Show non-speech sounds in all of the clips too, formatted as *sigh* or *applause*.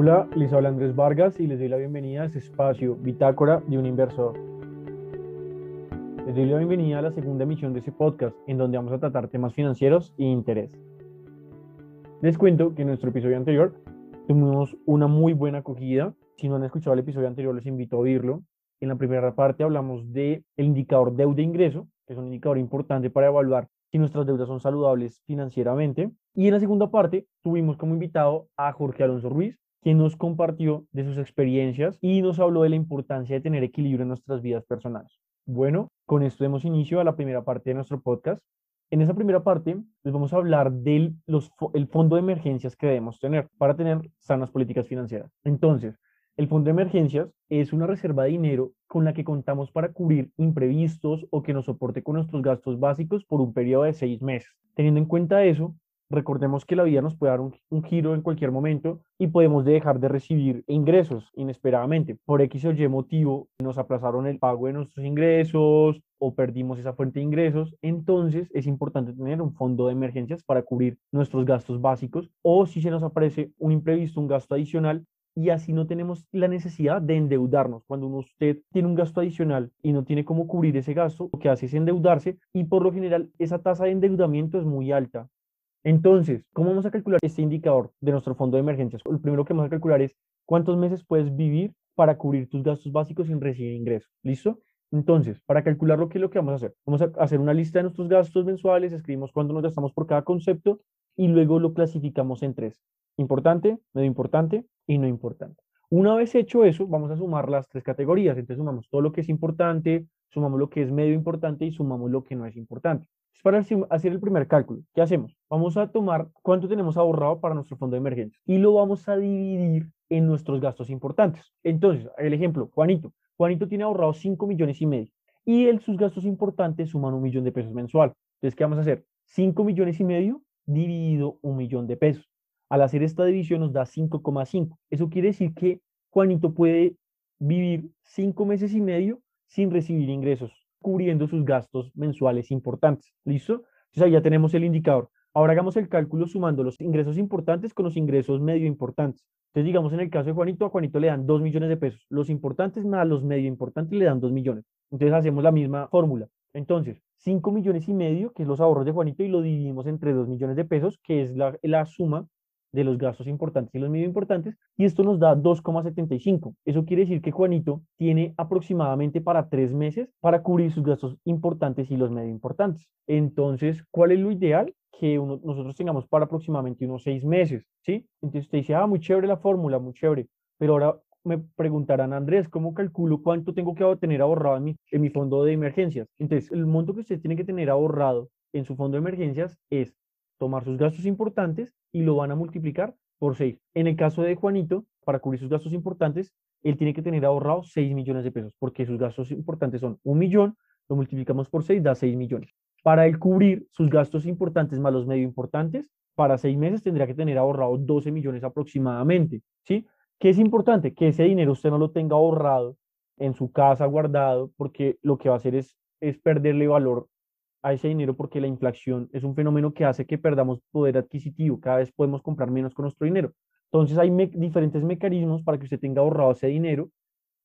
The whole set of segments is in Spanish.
Hola, les habla Andrés Vargas y les doy la bienvenida a este espacio Bitácora de un inversor. Les doy la bienvenida a la segunda emisión de este podcast, en donde vamos a tratar temas financieros e interés. Les cuento que en nuestro episodio anterior tuvimos una muy buena acogida. Si no han escuchado el episodio anterior, les invito a oírlo. En la primera parte hablamos del el indicador deuda-ingreso, que es un indicador importante para evaluar si nuestras deudas son saludables financieramente. Y en la segunda parte tuvimos como invitado a Jorge Alonso Ruiz, quien nos compartió de sus experiencias y nos habló de la importancia de tener equilibrio en nuestras vidas personales. Bueno, con esto demos inicio a la primera parte de nuestro podcast. En esa primera parte les vamos a hablar del el fondo de emergencias que debemos tener para tener sanas políticas financieras. Entonces, el fondo de emergencias es una reserva de dinero con la que contamos para cubrir imprevistos o que nos soporte con nuestros gastos básicos por un periodo de seis meses. Teniendo en cuenta eso, recordemos que la vida nos puede dar un, giro en cualquier momento y podemos dejar de recibir ingresos inesperadamente. Por X o Y motivo nos aplazaron el pago de nuestros ingresos o perdimos esa fuente de ingresos, entonces es importante tener un fondo de emergencias para cubrir nuestros gastos básicos o si se nos aparece un imprevisto, un gasto adicional, y así no tenemos la necesidad de endeudarnos. Cuando usted tiene un gasto adicional y no tiene cómo cubrir ese gasto, lo que hace es endeudarse y por lo general esa tasa de endeudamiento es muy alta. Entonces, ¿cómo vamos a calcular este indicador de nuestro fondo de emergencias? Lo primero que vamos a calcular es cuántos meses puedes vivir para cubrir tus gastos básicos sin recibir ingresos. ¿Listo? Entonces, para calcular ¿qué es lo que vamos a hacer? Vamos a hacer una lista de nuestros gastos mensuales, escribimos cuánto nos gastamos por cada concepto y luego lo clasificamos en tres. Importante, medio importante y no importante. Una vez hecho eso, vamos a sumar las tres categorías. Entonces sumamos todo lo que es importante, sumamos lo que es medio importante y sumamos lo que no es importante. Para hacer el primer cálculo, ¿qué hacemos? Vamos a tomar cuánto tenemos ahorrado para nuestro fondo de emergencia y lo vamos a dividir en nuestros gastos importantes. Entonces, el ejemplo, Juanito. Juanito tiene ahorrado 5 millones y medio y él, sus gastos importantes suman un millón de pesos mensual. Entonces, ¿qué vamos a hacer? 5 millones y medio dividido un millón de pesos. Al hacer esta división nos da 5,5. Eso quiere decir que Juanito puede vivir 5 meses y medio sin recibir ingresos cubriendo sus gastos mensuales importantes. ¿Listo? Entonces ahí ya tenemos el indicador. Ahora hagamos el cálculo sumando los ingresos importantes con los ingresos medio importantes. Entonces, digamos, en el caso de Juanito, a Juanito le dan 2 millones de pesos. Los importantes más los medio importantes le dan 2 millones. Entonces, hacemos la misma fórmula. Entonces, 5 millones y medio, que es los ahorros de Juanito, y lo dividimos entre 2 millones de pesos, que es la, la suma de los gastos importantes y los medio importantes, y esto nos da 2,75. Eso quiere decir que Juanito tiene aproximadamente para tres meses para cubrir sus gastos importantes y los medio importantes. Entonces, ¿cuál es lo ideal? Que nosotros tengamos para aproximadamente unos seis meses, ¿sí? Entonces usted dice, ah, muy chévere la fórmula, muy chévere, pero ahora me preguntarán, Andrés, ¿cómo calculo cuánto tengo que tener ahorrado en mi, en mi fondo de emergencias? Entonces, el monto que usted tiene que tener ahorrado en su fondo de emergencias es tomar sus gastos importantes y lo van a multiplicar por 6. En el caso de Juanito, para cubrir sus gastos importantes, él tiene que tener ahorrado 6 millones de pesos, porque sus gastos importantes son un millón, lo multiplicamos por 6, da 6 millones. Para él cubrir sus gastos importantes más los medio importantes, para 6 meses tendría que tener ahorrado 12 millones aproximadamente, ¿sí? ¿Qué es importante? Que ese dinero usted no lo tenga ahorrado en su casa guardado, porque lo que va a hacer es, es perderle valor a ese dinero porque la inflación es un fenómeno que hace que perdamos poder adquisitivo, cada vez podemos comprar menos con nuestro dinero. Entonces hay diferentes mecanismos para que usted tenga ahorrado ese dinero.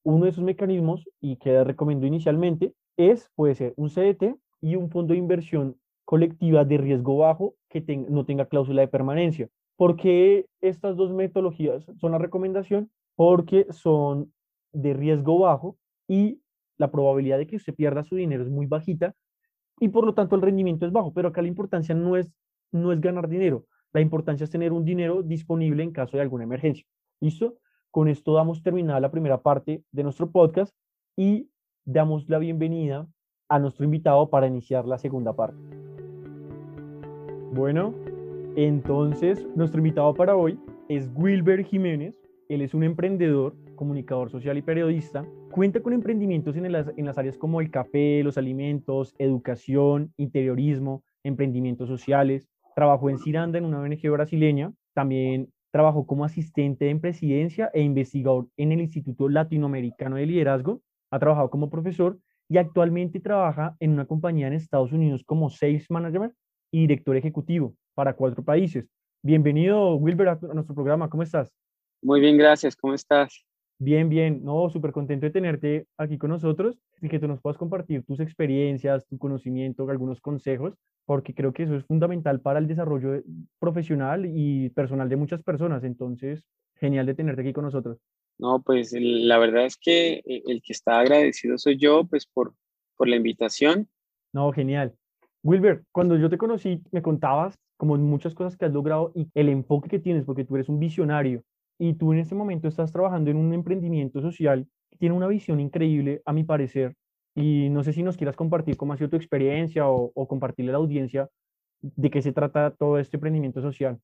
Uno de esos mecanismos, y que recomiendo inicialmente, es, puede ser un CDT y un fondo de inversión colectiva de riesgo bajo que no tenga cláusula de permanencia. ¿Por qué estas dos metodologías son la recomendación? Porque son de riesgo bajo y la probabilidad de que usted pierda su dinero es muy bajita y por lo tanto el rendimiento es bajo, pero acá la importancia no es, no es ganar dinero, la importancia es tener un dinero disponible en caso de alguna emergencia. ¿Listo? Con esto damos terminada la primera parte de nuestro podcast y damos la bienvenida a nuestro invitado para iniciar la segunda parte. Bueno, entonces nuestro invitado para hoy es Wilber Jiménez. Él es un emprendedor, comunicador social y periodista Cuenta con emprendimientos en las, en las áreas como el café, los alimentos, educación, interiorismo, emprendimientos sociales. Trabajó en Ciranda en una ONG brasileña. También trabajó como asistente en presidencia e investigador en el Instituto Latinoamericano de Liderazgo. Ha trabajado como profesor y actualmente trabaja en una compañía en Estados Unidos como Sales Manager y director ejecutivo para cuatro países. Bienvenido, Wilber, a nuestro programa. ¿Cómo estás? Muy bien, gracias. ¿Cómo estás? Bien, bien. No, súper contento de tenerte aquí con nosotros y que tú nos puedas compartir tus experiencias, tu conocimiento, algunos consejos, porque creo que eso es fundamental para el desarrollo profesional y personal de muchas personas. Entonces, genial de tenerte aquí con nosotros. No, pues la verdad es que eh, el que está agradecido soy yo, pues por, por la invitación. No, genial. Wilber, cuando yo te conocí, me contabas como muchas cosas que has logrado y el enfoque que tienes, porque tú eres un visionario y tú en este momento estás trabajando en un emprendimiento social que tiene una visión increíble, a mi parecer, y no sé si nos quieras compartir cómo ha sido tu experiencia o, o compartirle a la audiencia de qué se trata todo este emprendimiento social.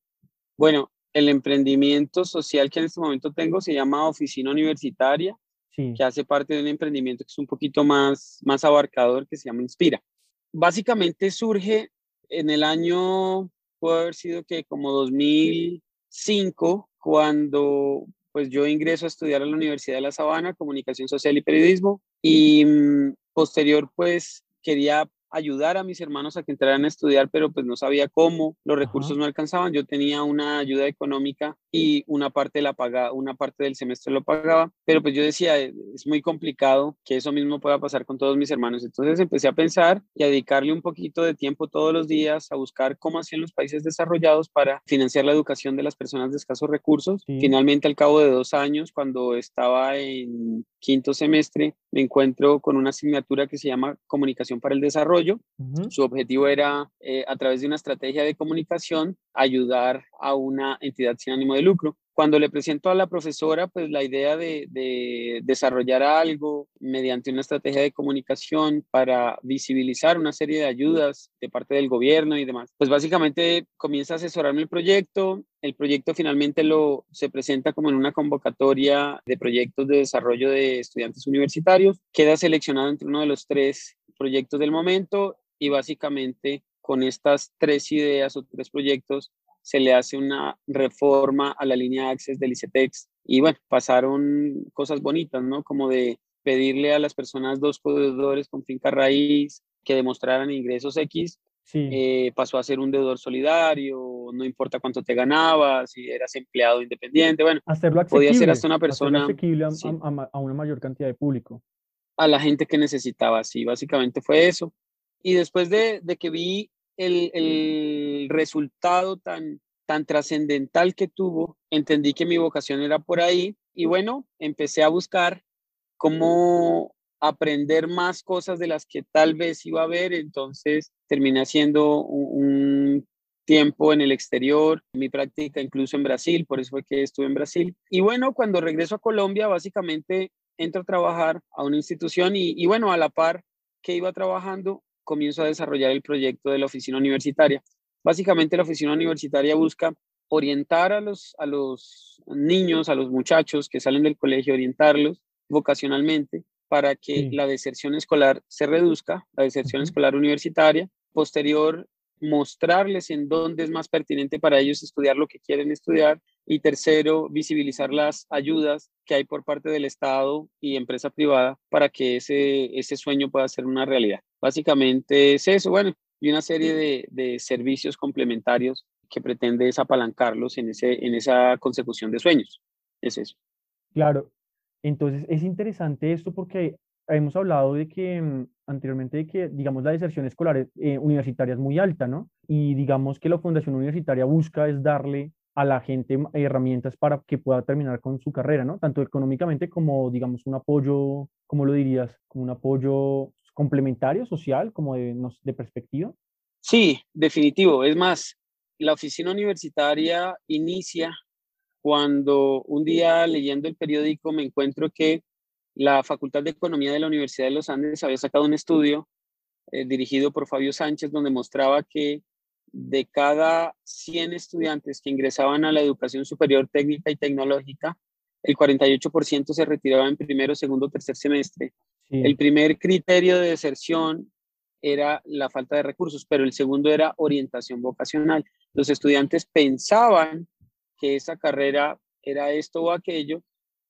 Bueno, el emprendimiento social que en este momento tengo se llama Oficina Universitaria, que hace parte de un emprendimiento que es un poquito más, más abarcador que se llama Inspira. Básicamente surge en el año, puede haber sido que como 2005, cuando pues yo ingreso a estudiar a la Universidad de La Sabana, Comunicación Social y Periodismo, y mm, posterior pues quería ayudar a mis hermanos a que entraran a estudiar, pero pues no sabía cómo, los recursos no alcanzaban, yo tenía una ayuda económica y una parte la pagaba, una parte del semestre lo pagaba, pero pues yo decía, eh, es muy complicado que eso mismo pueda pasar con todos mis hermanos. Entonces empecé a pensar y a dedicarle un poquito de tiempo todos los días a buscar cómo hacían los países desarrollados para financiar la educación de las personas de escasos recursos. Finalmente, al cabo de dos años, cuando estaba en quinto semestre, me encuentro con una asignatura que se llama Comunicación para el Desarrollo. Su objetivo era, eh, a través de una estrategia de comunicación, ayudar a una entidad sin ánimo de lucro. Cuando le presento a la profesora, pues la idea de, de, desarrollar algo mediante una estrategia de comunicación para visibilizar una serie de ayudas de parte del gobierno y demás, pues básicamente comienza a asesorarme el proyecto. El proyecto finalmente lo se presenta como en una convocatoria de proyectos de desarrollo de estudiantes universitarios. Queda seleccionado entre uno de los tres proyectos del momento y básicamente con estas tres ideas o tres proyectos se le hace una reforma a la línea Access del ICETEX y bueno, pasaron cosas bonitas, ¿no? Como de pedirle a las personas dos deudores con finca raíz que demostraran ingresos X, eh, pasó a ser un deudor solidario, no importa cuánto te ganabas, si eras empleado independiente, bueno, hacerlo podía ser hasta una persona asequible a, una mayor cantidad de público. A la gente que necesitaba, sí, básicamente fue eso. Y después de, de que vi el, resultado tan, tan trascendental que tuvo, entendí que mi vocación era por ahí y bueno, empecé a buscar cómo aprender más cosas de las que tal vez iba a ver, entonces terminé haciendo un, tiempo en el exterior, mi práctica incluso en Brasil, por eso fue que estuve en Brasil. Y bueno, cuando regreso a Colombia, básicamente entro a trabajar a una institución y, y bueno, a la par que iba trabajando, comienzo a desarrollar el proyecto de la oficina universitaria. Básicamente la oficina universitaria busca orientar a los, a los niños, a los muchachos que salen del colegio, orientarlos vocacionalmente para que la deserción escolar se reduzca, la deserción escolar universitaria. Posterior, mostrarles en dónde es más pertinente para ellos estudiar lo que quieren estudiar. Y tercero, visibilizar las ayudas que hay por parte del Estado y empresa privada para que ese, ese sueño pueda ser una realidad. Básicamente es eso, bueno, y una serie de, de servicios complementarios que pretende apalancarlos en, ese, en esa consecución de sueños. Es eso. Claro. Entonces es interesante esto porque hemos hablado de que mm, anteriormente de que, digamos, la deserción escolar eh, universitaria es muy alta, ¿no? Y digamos que la Fundación Universitaria busca es darle a la gente herramientas para que pueda terminar con su carrera, ¿no? Tanto económicamente como, digamos, un apoyo, ¿cómo lo dirías? Como un apoyo complementario, social, como de, de perspectiva? Sí, definitivo. Es más, la oficina universitaria inicia cuando un día leyendo el periódico me encuentro que la Facultad de Economía de la Universidad de los Andes había sacado un estudio eh, dirigido por Fabio Sánchez donde mostraba que de cada 100 estudiantes que ingresaban a la educación superior técnica y tecnológica, el 48% se retiraba en primero, segundo, tercer semestre el primer criterio de deserción era la falta de recursos, pero el segundo era orientación vocacional. Los estudiantes pensaban que esa carrera era esto o aquello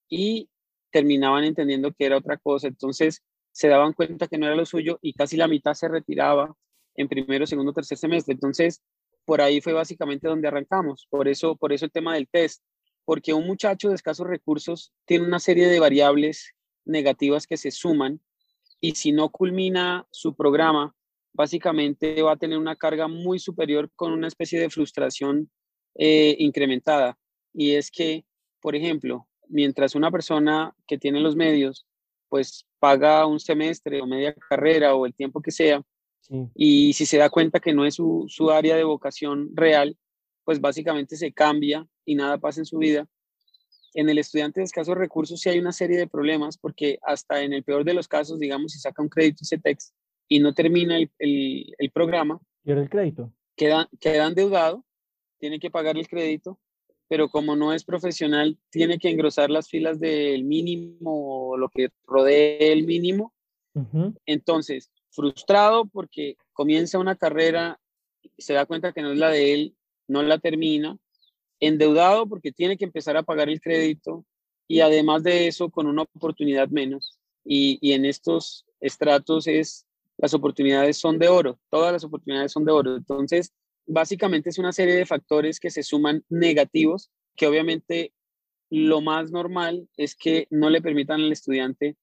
y terminaban entendiendo que era otra cosa. Entonces se daban cuenta que no era lo suyo y casi la mitad se retiraba en primero, segundo, tercer semestre. Entonces, por ahí fue básicamente donde arrancamos. Por eso, por eso el tema del test, porque un muchacho de escasos recursos tiene una serie de variables negativas que se suman y si no culmina su programa, básicamente va a tener una carga muy superior con una especie de frustración eh, incrementada. Y es que, por ejemplo, mientras una persona que tiene los medios, pues paga un semestre o media carrera o el tiempo que sea, y si se da cuenta que no es su, su área de vocación real, pues básicamente se cambia y nada pasa en su vida. En el estudiante de escasos recursos sí hay una serie de problemas porque hasta en el peor de los casos, digamos, si saca un crédito CETEX y no termina el, el, el programa, ¿Pierde el crédito? Queda, queda endeudado, tiene que pagar el crédito, pero como no es profesional, tiene que engrosar las filas del mínimo o lo que rodee el mínimo. Entonces, frustrado porque comienza una carrera, se da cuenta que no es la de él, no la termina, endeudado porque tiene que empezar a pagar el crédito y además de eso con una oportunidad menos. Y, y en estos estratos es, las oportunidades son de oro, todas las oportunidades son de oro. Entonces, básicamente es una serie de factores que se suman negativos, que obviamente lo más normal es que no le permitan al estudiante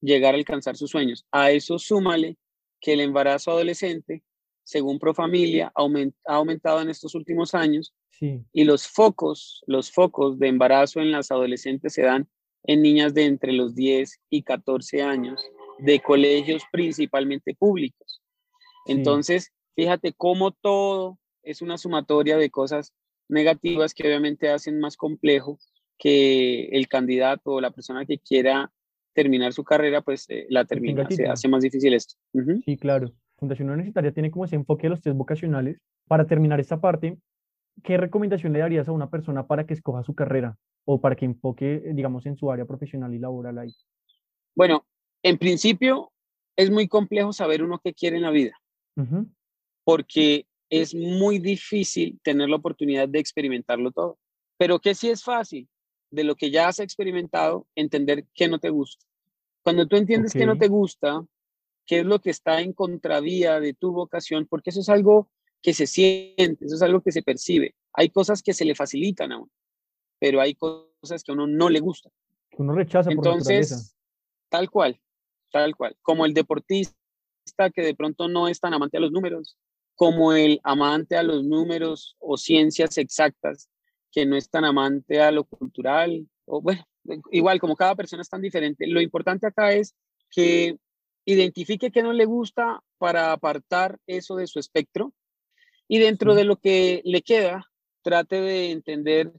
llegar a alcanzar sus sueños. A eso súmale que el embarazo adolescente, según Profamilia, ha aumentado en estos últimos años y los focos, los focos de embarazo en las adolescentes se dan en niñas de entre los 10 y 14 años, de colegios principalmente públicos. Entonces, fíjate cómo todo es una sumatoria de cosas negativas que obviamente hacen más complejo que el candidato o la persona que quiera terminar su carrera, pues eh, la termina, se hace más difícil esto. Sí, claro. Fundación Universitaria tiene como ese enfoque de los tres vocacionales. Para terminar esta parte, ¿qué recomendación le darías a una persona para que escoja su carrera o para que enfoque, digamos, en su área profesional y laboral ahí? Bueno, en principio es muy complejo saber uno qué quiere en la vida, porque es muy difícil tener la oportunidad de experimentarlo todo. Pero que sí es fácil, de lo que ya has experimentado, entender qué no te gusta. Cuando tú entiendes qué no te gusta, qué es lo que está en contravía de tu vocación, porque eso es algo que se siente, eso es algo que se percibe. Hay cosas que se le facilitan a uno, pero hay cosas que a uno no le gusta. Uno rechaza Entonces, tal cual, tal cual. Como el deportista que de pronto no es tan amante a los números, como el amante a los números o ciencias exactas, que no es tan amante a lo cultural, o bueno, igual como cada persona es tan diferente, lo importante acá es que identifique qué no le gusta para apartar eso de su espectro y dentro de lo que le queda, trate de entender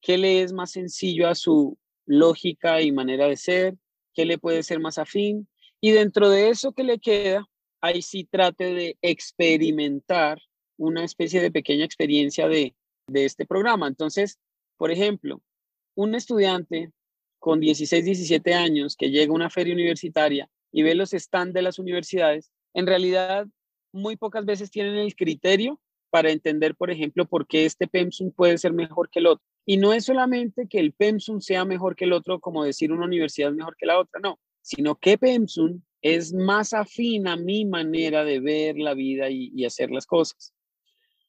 qué le es más sencillo a su lógica y manera de ser, qué le puede ser más afín. Y dentro de eso que le queda, ahí sí trate de experimentar una especie de pequeña experiencia de, de este programa. Entonces, por ejemplo, un estudiante con 16, 17 años que llega a una feria universitaria y ve los stands de las universidades, en realidad muy pocas veces tienen el criterio para entender, por ejemplo, por qué este PEMSUM puede ser mejor que el otro. Y no es solamente que el PEMSUM sea mejor que el otro, como decir una universidad mejor que la otra, no, sino que PEMSUM es más afín a mi manera de ver la vida y, hacer las cosas.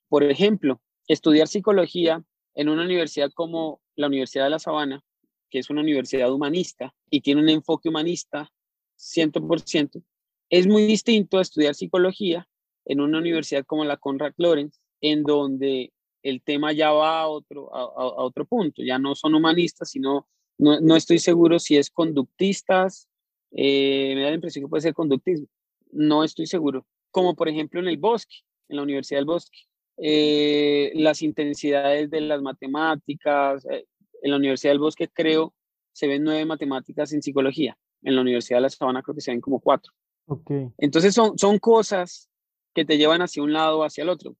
Por ejemplo, estudiar psicología en una universidad como la Universidad de La Sabana, que es una universidad humanista y tiene un enfoque humanista 100%, es muy distinto a estudiar psicología en una universidad como la Conrad Lorenz, en donde el tema ya va a otro, a, otro punto, ya no son humanistas, sino, no, no estoy seguro si es conductistas, eh, me da la impresión que puede ser conductismo, no estoy seguro, como por ejemplo en el Bosque, en la Universidad del Bosque, eh, las intensidades de las matemáticas, eh, en la Universidad del Bosque creo se ven nueve matemáticas en psicología, en la Universidad de La Sabana creo que se ven como cuatro. Okay. Entonces son, son cosas que te llevan hacia un lado o hacia el otro.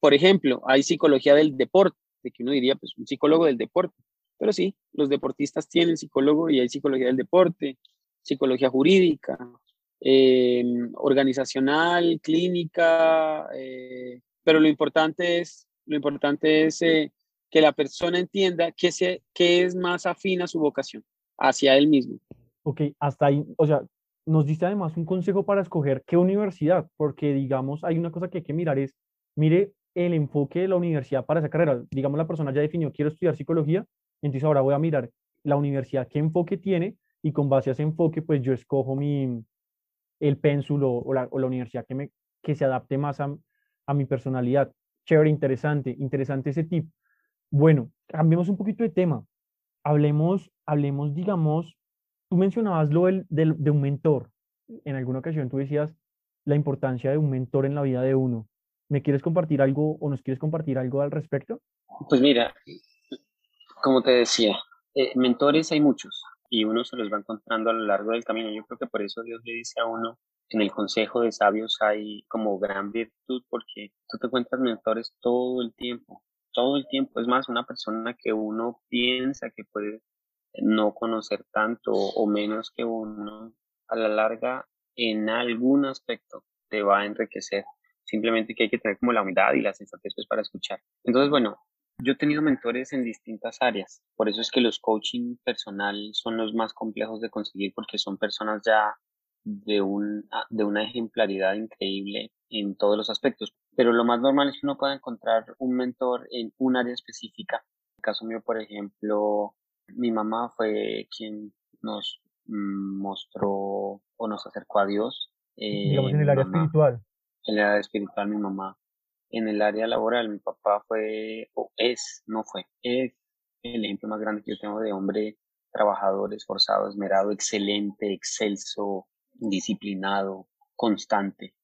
Por ejemplo, hay psicología del deporte, de que uno diría, pues un psicólogo del deporte. Pero sí, los deportistas tienen psicólogo y hay psicología del deporte, psicología jurídica, em, organizacional, clínica, eh, pero lo importante es, lo importante es eh, que la persona entienda que, se, que es más afín a su vocación, hacia él mismo. Ok, hasta ahí, o sea, nos diste además un consejo para escoger qué universidad, porque digamos, hay una cosa que hay que mirar es, mire el enfoque de la universidad para esa carrera. Digamos, la persona ya definió, quiero estudiar psicología, Entonces ahora voy a mirar la universidad qué enfoque tiene y con base a ese enfoque, pues yo escojo mi, el pénsulo o la, o la universidad que, me, que se adapte más a, a mi personalidad. Chévere, interesante, interesante ese tip. Bueno, cambiemos un poquito de tema. Hablemos, hablemos, digamos, tú mencionabas lo del, del, de un mentor. En alguna ocasión tú decías la importancia de un mentor en la vida de uno. ¿Me quieres compartir algo o nos quieres compartir algo al respecto? Pues mira, como te decía, eh, mentores hay muchos y uno se los va encontrando a lo largo del camino. Yo creo que por eso Dios le dice a uno, en el consejo de sabios hay como gran virtud porque tú te encuentras mentores todo el tiempo, todo el tiempo. Es más, una persona que uno piensa que puede no conocer tanto o menos que uno, a la larga, en algún aspecto te va a enriquecer. Simplemente que hay que tener como la humildad y la sensatez pues, para escuchar. Entonces, bueno, yo he tenido mentores en distintas áreas. Por eso es que los coaching personal son los más complejos de conseguir porque son personas ya de, un, ah, de una ejemplaridad increíble en todos los aspectos. Pero lo más normal es que uno pueda encontrar un mentor en un área específica. En el caso mío, por ejemplo, mi mamá fue quien nos mostró o nos acercó a Dios. Eh, Digamos en el área espiritual. En el área espiritual, mi mamá. En el área laboral, mi papá fue, o es, no fue, es el ejemplo más grande que yo tengo de hombre trabajador, esforzado, esmerado, excelente, excelso, disciplinado, constante.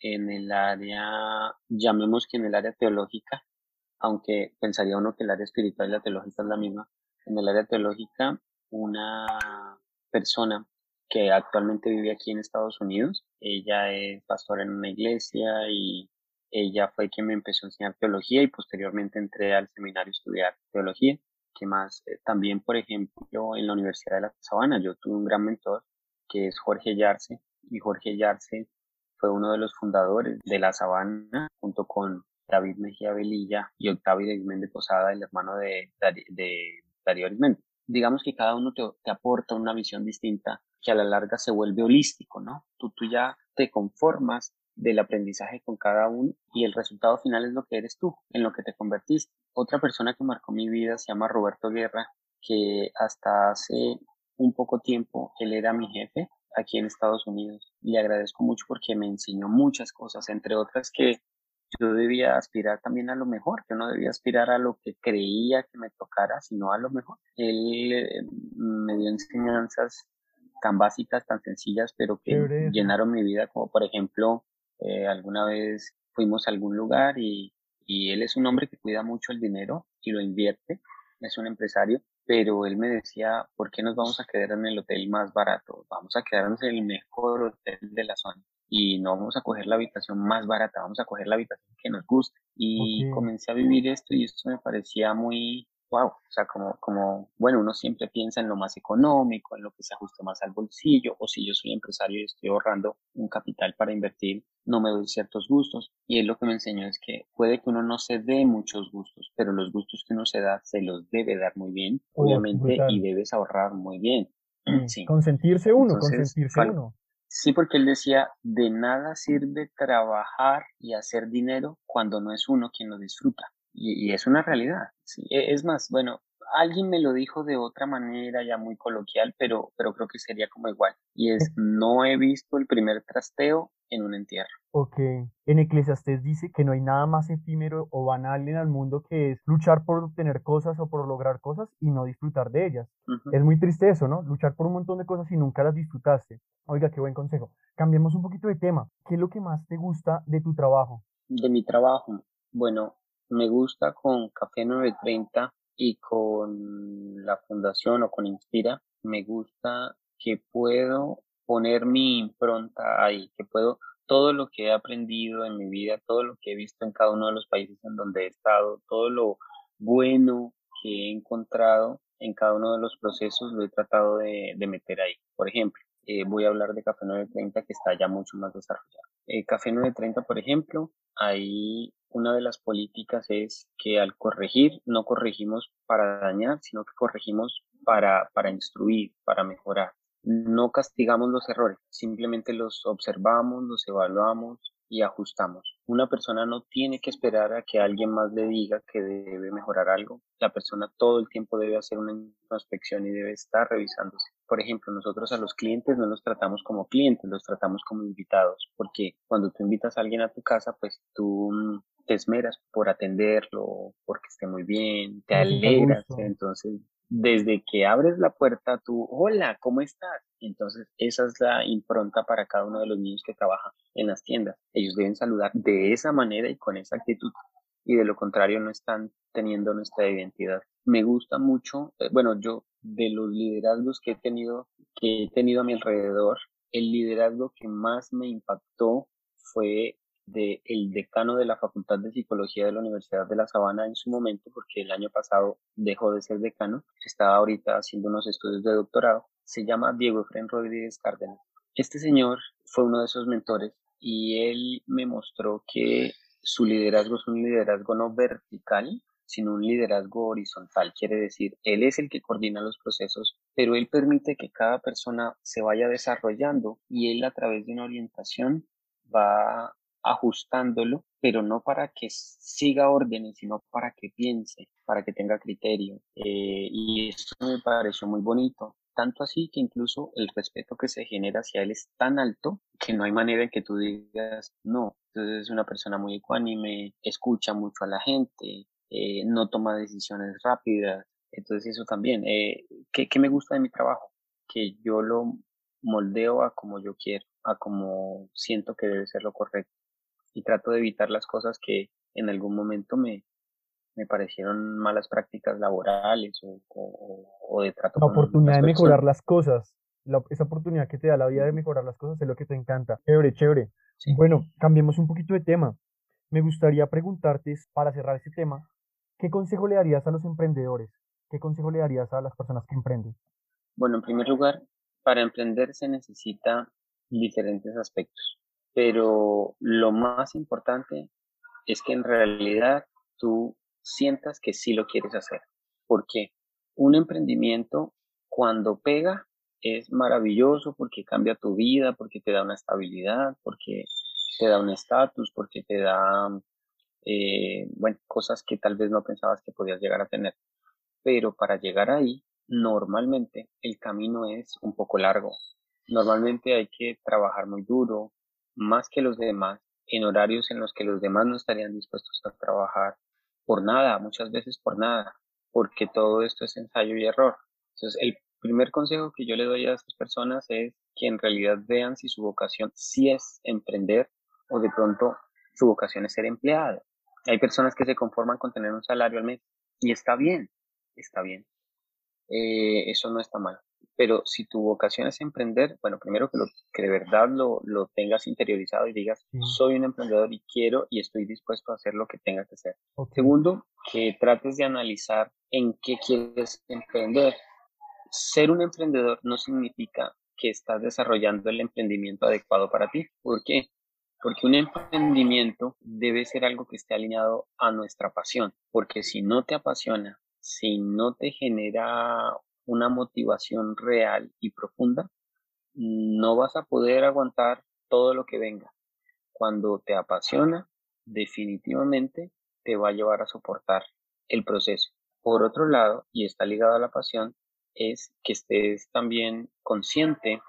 En el área, llamemos que en el área teológica, aunque pensaría uno que el área espiritual y la teológica es la misma, en el área teológica, una persona que actualmente vive aquí en Estados Unidos, ella es pastora en una iglesia y ella fue quien me empezó a enseñar teología y posteriormente entré al seminario a estudiar teología. Que más? Eh, también, por ejemplo, en la Universidad de La Sabana, yo tuve un gran mentor que es Jorge Yarse, y Jorge Yarse fue uno de los fundadores de La Sabana, junto con David Mejía Velilla y Octavio Arismendi Posada, el hermano de, de, Darío Arismendi. Digamos que cada uno te, te, aporta una visión distinta que a la larga se vuelve holístico, ¿no? Tú, tú ya te conformas del aprendizaje con cada uno y el resultado final es lo que eres tú, en lo que te convertiste. Otra persona que marcó mi vida se llama Roberto Guerra, que hasta hace un poco tiempo él era mi jefe aquí en Estados Unidos. Le agradezco mucho porque me enseñó muchas cosas, entre otras que yo debía aspirar también a lo mejor, yo no debía aspirar a lo que creía que me tocara, sino a lo mejor. Él eh, me dio enseñanzas tan básicas, tan sencillas, pero que llenaron mi vida, como por ejemplo, eh, alguna vez fuimos a algún lugar y, y él es un hombre que cuida mucho el dinero y lo invierte, es un empresario, pero él me decía, ¿por qué nos vamos a quedar en el hotel más barato? Vamos a quedarnos en el mejor hotel de la zona y no vamos a coger la habitación más barata, vamos a coger la habitación que nos guste. Y comencé a vivir esto y esto me parecía muy, wow, o sea, como, como, bueno, uno siempre piensa en lo más económico, en lo que se ajuste más al bolsillo, o si yo soy empresario y estoy ahorrando un capital para invertir, no me doy ciertos gustos. Y él lo que me enseñó es que puede que uno no se dé muchos gustos, pero los gustos que uno se da, se los debe dar muy bien, obviamente, y debes ahorrar muy bien. Sí. Consentirse uno, consentirse uno. Sí, porque él decía, de nada sirve trabajar y hacer dinero cuando no es uno quien lo disfruta. Y, es una realidad. Sí. E, es más, bueno, alguien me lo dijo de otra manera, ya muy coloquial, pero, pero creo que sería como igual. Y es, *laughs* no he visto el primer trasteo en un entierro. Ok. En Eclesiastés dice que no hay nada más efímero o banal en el mundo que es luchar por obtener cosas o por lograr cosas y no disfrutar de ellas. Es muy triste eso, ¿no? Luchar por un montón de cosas y nunca las disfrutaste. Oiga, qué buen consejo. Cambiemos un poquito de tema. ¿Qué es lo que más te gusta de tu trabajo? De mi trabajo. Bueno, me gusta con Café 930 y con la fundación o con Inspira, me gusta que puedo poner mi impronta ahí, que puedo todo lo que he aprendido en mi vida, todo lo que he visto en cada uno de los países en donde he estado, todo lo bueno que he encontrado en cada uno de los procesos, lo he tratado de, meter ahí. Por ejemplo, eh, voy a hablar de Café 930 que está ya mucho más desarrollado. Eh, Café 930, por ejemplo, ahí una de las políticas es que al corregir, no corregimos para dañar, sino que corregimos para, para instruir, para mejorar. No castigamos los errores, simplemente los observamos, los evaluamos y ajustamos. Una persona no tiene que esperar a que alguien más le diga que debe mejorar algo. La persona todo el tiempo debe hacer una introspección y debe estar revisándose. Por ejemplo, nosotros a los clientes no los tratamos como clientes, los tratamos como invitados, porque cuando tú invitas a alguien a tu casa, pues tú mm, te esmeras por atenderlo, porque esté muy bien, te alegras, entonces desde que abres la puerta, tú, hola, ¿cómo estás? Entonces, esa es la impronta para cada uno de los niños que trabajan en las tiendas. Ellos deben saludar de esa manera y con esa actitud. Y de lo contrario, no están teniendo nuestra identidad. Me gusta mucho, eh, bueno, yo de los liderazgos que he tenido, que he tenido a mi alrededor, el liderazgo que más me impactó fue de el decano de la Facultad de Psicología de la Universidad de La Sabana en su momento, porque el año pasado dejó de ser decano, estaba ahorita haciendo unos estudios de doctorado, se llama Diego Efren Rodríguez Cárdenas. Este señor fue uno de esos mentores y él me mostró que su liderazgo es un liderazgo no vertical, sino un liderazgo horizontal. Quiere decir, él es el que coordina los procesos, pero él permite que cada persona se vaya desarrollando y él a través de una orientación va ajustándolo, pero no para que siga órdenes, sino para que piense, para que tenga criterio. Eh, y esto me pareció muy bonito. Tanto así que incluso el respeto que se genera hacia él es tan alto que no hay manera en que tú digas no. Entonces es una persona muy ecuánime, escucha mucho a la gente, eh, no toma decisiones rápidas. Entonces eso también. Eh, ¿qué, ¿Qué me gusta de mi trabajo? Que yo lo moldeo a como yo quiero, a como siento que debe ser lo correcto y trato de evitar las cosas que en algún momento me, me parecieron malas prácticas laborales o, o, de trato. La oportunidad de mejorar las cosas, esa oportunidad que te da la vida de mejorar las cosas es lo que te encanta. Chévere, chévere. Bueno, cambiemos un poquito de tema. Me gustaría preguntarte, para cerrar este tema, ¿qué consejo le darías a los emprendedores? ¿Qué consejo le darías a las personas que emprenden? Bueno, en primer lugar, para emprender se necesita diferentes aspectos pero lo más importante es que en realidad tú sientas que sí lo quieres hacer. Porque un emprendimiento cuando pega es maravilloso porque cambia tu vida, porque te da una estabilidad, porque te da un estatus, porque te da, eh, bueno, cosas que tal vez no pensabas que podías llegar a tener. Pero para llegar ahí, normalmente el camino es un poco largo. Normalmente hay que trabajar muy duro, más que los demás, en horarios en los que los demás no estarían dispuestos a trabajar por nada, muchas veces por nada, porque todo esto es ensayo y error. Entonces, el primer consejo que yo le doy a esas personas es que en realidad vean si su vocación sí es emprender o de pronto su vocación es ser empleado. Hay personas que se conforman con tener un salario al mes y está bien, está bien. Eh, eso no está mal. Pero si tu vocación es emprender, bueno, primero que, lo, que de verdad lo, lo tengas interiorizado y digas, soy un emprendedor y quiero y estoy dispuesto a hacer lo que tenga que hacer. Segundo, que trates de analizar en qué quieres emprender. Ser un emprendedor no significa que estás desarrollando el emprendimiento adecuado para ti. ¿Por qué? Porque un emprendimiento debe ser algo que esté alineado a nuestra pasión, porque si no te apasiona, si no te genera una motivación real y profunda, no vas a poder aguantar todo lo que venga. Cuando te apasiona, definitivamente te va a llevar a soportar el proceso. Por otro lado, y está ligado a la pasión, es que estés también consciente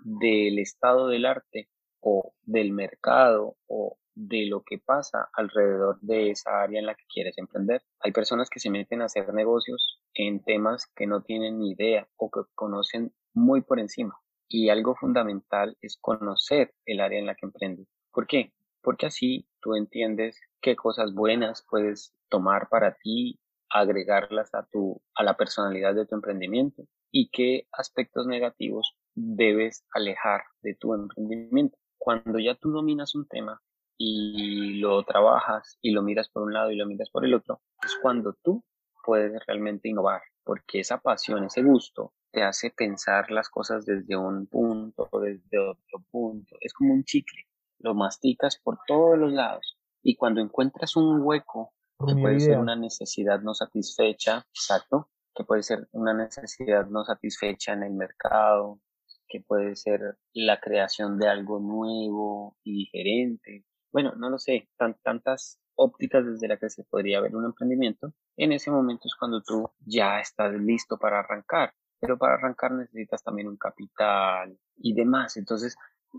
del estado del arte o del mercado o de lo que pasa alrededor de esa área en la que quieres emprender. Hay personas que se meten a hacer negocios en temas que no tienen ni idea o que conocen muy por encima. Y algo fundamental es conocer el área en la que emprendes. ¿Por qué? Porque así tú entiendes qué cosas buenas puedes tomar para ti, agregarlas a tu a la personalidad de tu emprendimiento y qué aspectos negativos debes alejar de tu emprendimiento. Cuando ya tú dominas un tema, y lo trabajas y lo miras por un lado y lo miras por el otro, es cuando tú puedes realmente innovar, porque esa pasión, ese gusto, te hace pensar las cosas desde un punto o desde otro punto. Es como un chicle, lo masticas por todos los lados y cuando encuentras un hueco, que puede ser una necesidad no satisfecha, exacto, que puede ser una necesidad no satisfecha en el mercado, que puede ser la creación de algo nuevo y diferente, bueno, no lo sé, tan, tantas ópticas desde las que se podría ver un emprendimiento, en ese momento es cuando tú ya estás listo para arrancar. Pero para arrancar necesitas también un capital y demás. Entonces,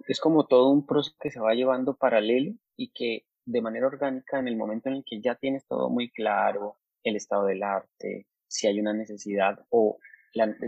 es como todo un proceso que se va llevando paralelo y que de manera orgánica en el momento en el que ya tienes todo muy claro, el estado del arte, si hay una necesidad o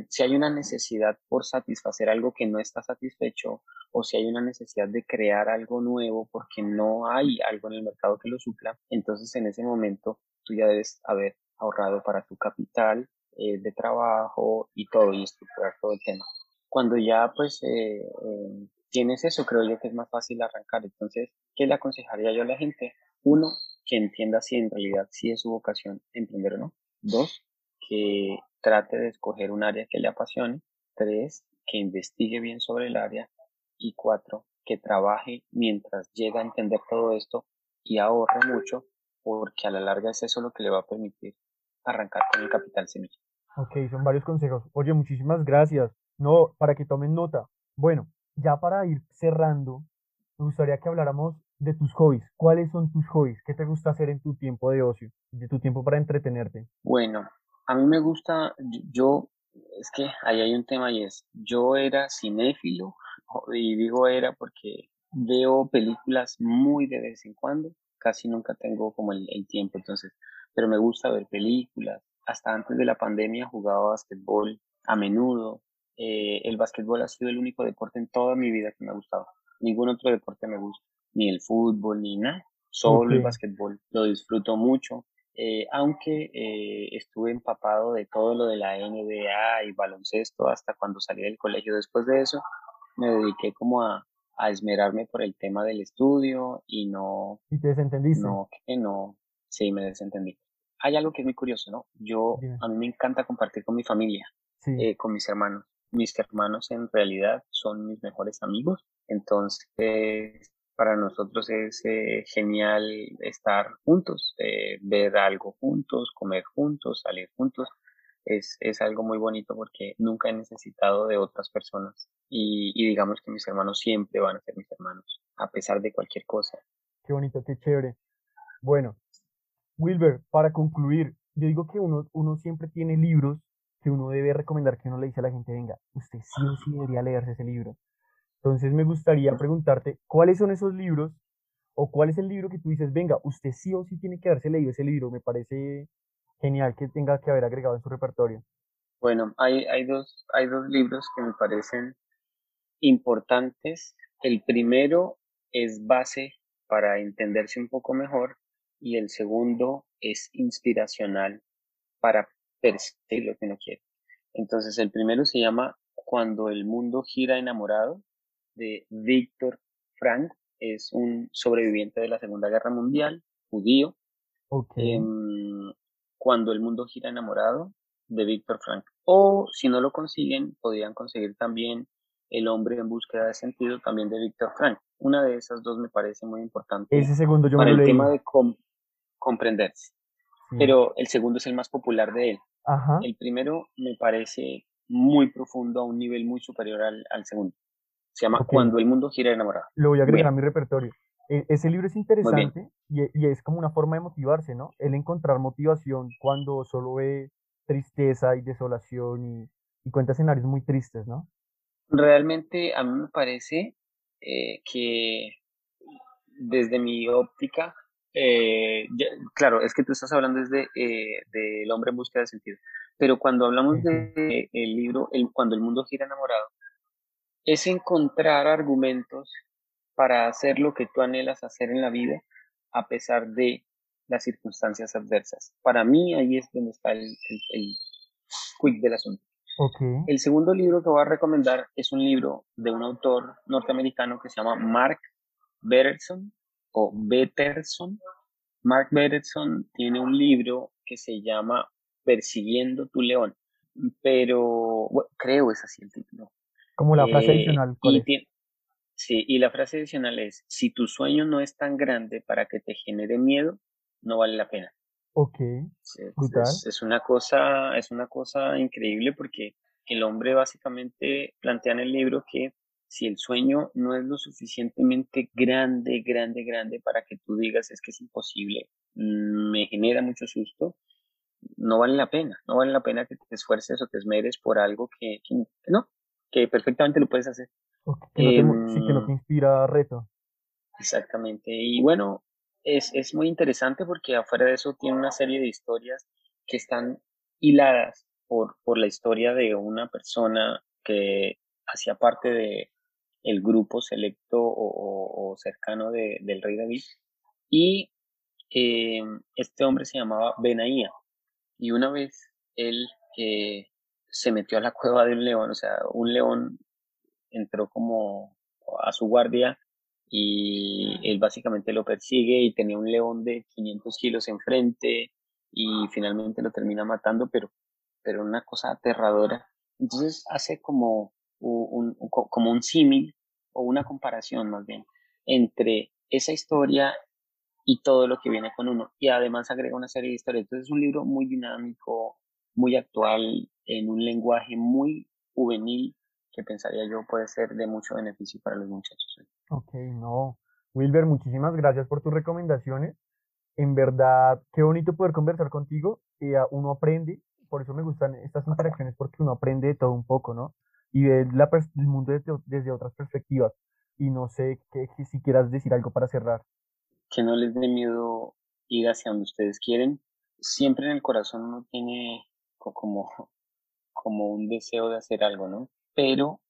si hay una necesidad por satisfacer algo que no está satisfecho o si hay una necesidad de crear algo nuevo porque no hay algo en el mercado que lo supla, entonces en ese momento tú ya debes haber ahorrado para tu capital eh, de trabajo y todo y estructurar todo el tema. Cuando ya pues eh, eh, tienes eso, creo yo que es más fácil arrancar. Entonces, ¿qué le aconsejaría yo a la gente? Uno, que entienda si en realidad sí es su vocación emprender o no. Dos, que trate de escoger un área que le apasione. Tres, que investigue bien sobre el área. Y cuatro, que trabaje mientras llega a entender todo esto y ahorre mucho, porque a la larga es eso lo que le va a permitir arrancar con el capital semilla. Ok, son varios consejos. Oye, muchísimas gracias. No, para que tomen nota. Bueno, ya para ir cerrando, me gustaría que habláramos de tus hobbies. ¿Cuáles son tus hobbies? ¿Qué te gusta hacer en tu tiempo de ocio, de tu tiempo para entretenerte? Bueno, a mí me gusta, yo, es que ahí hay un tema y es, yo era cinéfilo, y digo era porque veo películas muy de vez en cuando, casi nunca tengo como el, tiempo, entonces, pero me gusta ver películas. Hasta antes de la pandemia jugaba basquetbol a menudo, eh, el básquetbol ha sido el único deporte en toda mi vida que me ha gustado. Ningún otro deporte me gusta, ni el fútbol, ni nada. Solo el básquetbol. Lo disfruto mucho. Eh, aunque eh, estuve empapado de todo lo de la NBA y baloncesto hasta cuando salí del colegio. Después de eso, me dediqué como a, a esmerarme por el tema del estudio y no... ¿Y te desentendiste? No, que no. Sí, me desentendí. Hay algo que es muy curioso, ¿no? Yo, a mí me encanta compartir con mi familia, con mis hermanos mis hermanos en realidad son mis mejores amigos, entonces para nosotros es eh, genial estar juntos, eh, ver algo juntos, comer juntos, salir juntos. Es, es, algo muy bonito porque nunca he necesitado de otras personas y, y, digamos que mis hermanos siempre van a ser mis hermanos, a pesar de cualquier cosa. Qué bonito, qué chévere. Bueno, Wilber, para concluir, yo digo que uno, uno siempre tiene libros que uno debe recomendar, que uno le dice a la gente, venga, usted sí o sí debería leerse ese libro. Entonces me gustaría preguntarte, ¿cuáles son esos libros? ¿O cuál es el libro que tú dices, venga, usted sí o sí tiene que haberse leído ese libro? Me parece genial que tenga que haber agregado en su repertorio. Bueno, hay, hay, dos, hay dos libros que me parecen importantes. El primero es base para entenderse un poco mejor y el segundo es inspiracional para perseguir lo que uno quiere. Entonces, el primero se llama Cuando el mundo gira enamorado, de Víctor Frank. Es un sobreviviente de la Segunda Guerra Mundial, judío. Em, Cuando el mundo gira enamorado, de Víctor Frank. O si no lo consiguen, podrían conseguir también El hombre en búsqueda de sentido, también de Víctor Frank. Una de esas dos me parece muy importante. Ese segundo yo para el tema de comprenderse. Pero el segundo es el más popular de él. El primero me parece muy profundo a un nivel muy superior al, segundo. Se llama Cuando el mundo gira enamorado. Lo voy a agregar a mi repertorio. E, ese libro es interesante y, es como una forma de motivarse, ¿no? El encontrar motivación cuando solo ve tristeza y desolación y, y cuenta escenarios muy tristes, ¿no? Realmente a mí me parece eh, que desde mi óptica eh, claro, es que tú estás hablando desde eh, del hombre en búsqueda de sentido, pero cuando hablamos del de libro el, Cuando el mundo gira enamorado, es encontrar argumentos para hacer lo que tú anhelas hacer en la vida a pesar de las circunstancias adversas. Para mí ahí es donde está el, el, quick del asunto. El segundo libro que voy a recomendar es un libro de un autor norteamericano que se llama Mark Betterson o Betterson. Mark Betterson tiene un libro que se llama Persiguiendo tu león, pero creo es así el título. Como la frase eh, adicional. sí, y la frase adicional es, si tu sueño no es tan grande para que te genere miedo, no vale la pena. Ok. Es, es, una cosa, es una cosa increíble porque el hombre básicamente plantea en el libro que si el sueño no es lo suficientemente grande, grande, grande para que tú digas es que es imposible, mm, me genera mucho susto, no vale la pena, no vale la pena que te esfuerces o te esmeres por algo que, no, que perfectamente lo puedes hacer. que, no te, sí, que no te em, inspira reto. Exactamente. Y bueno, es, es muy interesante porque afuera de eso tiene una serie de historias que están hiladas por, por la historia de una persona que hacía parte de el grupo selecto o, cercano de, del rey David. Y em, este hombre se llamaba Benaía. Y una vez él eh, se metió a la *laughs* cueva de un león, o sea, un león entró como a su guardia y él básicamente lo persigue y tenía un león de 500 kilos enfrente y finalmente lo termina matando, pero, pero una cosa aterradora. Entonces hace como un, como un símil o una comparación más bien entre esa historia y todo lo que viene con uno. Y además agrega una serie de historias. Entonces es un libro muy dinámico, muy actual, en un lenguaje muy juvenil que pensaría yo puede ser de mucho beneficio para los muchachos. Ok, no. Wilber, muchísimas gracias por tus recomendaciones. En verdad, qué bonito poder conversar contigo. y uno aprende, por eso me gustan estas interacciones, porque uno aprende de todo un poco, ¿no? Y ve la, el mundo desde, desde, otras perspectivas. Y no sé que, si quieras decir algo para cerrar. Que no les dé miedo ir hacia donde ustedes quieren. Siempre en el corazón uno tiene como, como un deseo de hacer algo, ¿no? pero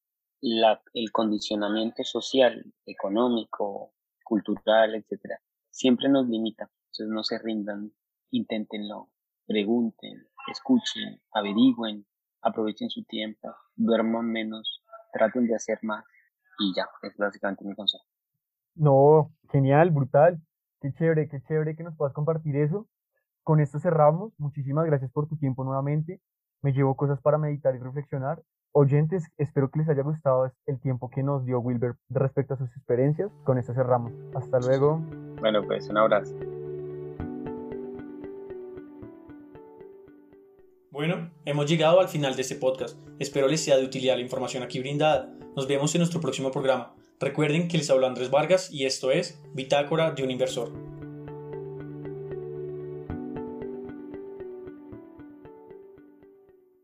la, el condicionamiento social, económico, cultural, etcétera, siempre nos limita. Entonces no se rindan, inténtenlo, pregunten, escuchen, averigüen, aprovechen su tiempo, duerman menos, traten de hacer más y ya, es básicamente mi consejo. No, genial, brutal. Qué chévere, qué chévere que nos puedas compartir eso. Con esto cerramos. Muchísimas gracias por tu tiempo nuevamente. Me llevo cosas para meditar y reflexionar Oyentes, espero que les haya gustado el tiempo que nos dio Wilber respecto a sus experiencias. Con esto cerramos. Hasta luego. Bueno, pues un abrazo. Bueno, hemos llegado al final de este podcast. Espero les sea de utilidad la información aquí brindada. Nos vemos en nuestro próximo programa. Recuerden que les habla Andrés Vargas y esto es Bitácora de un Inversor.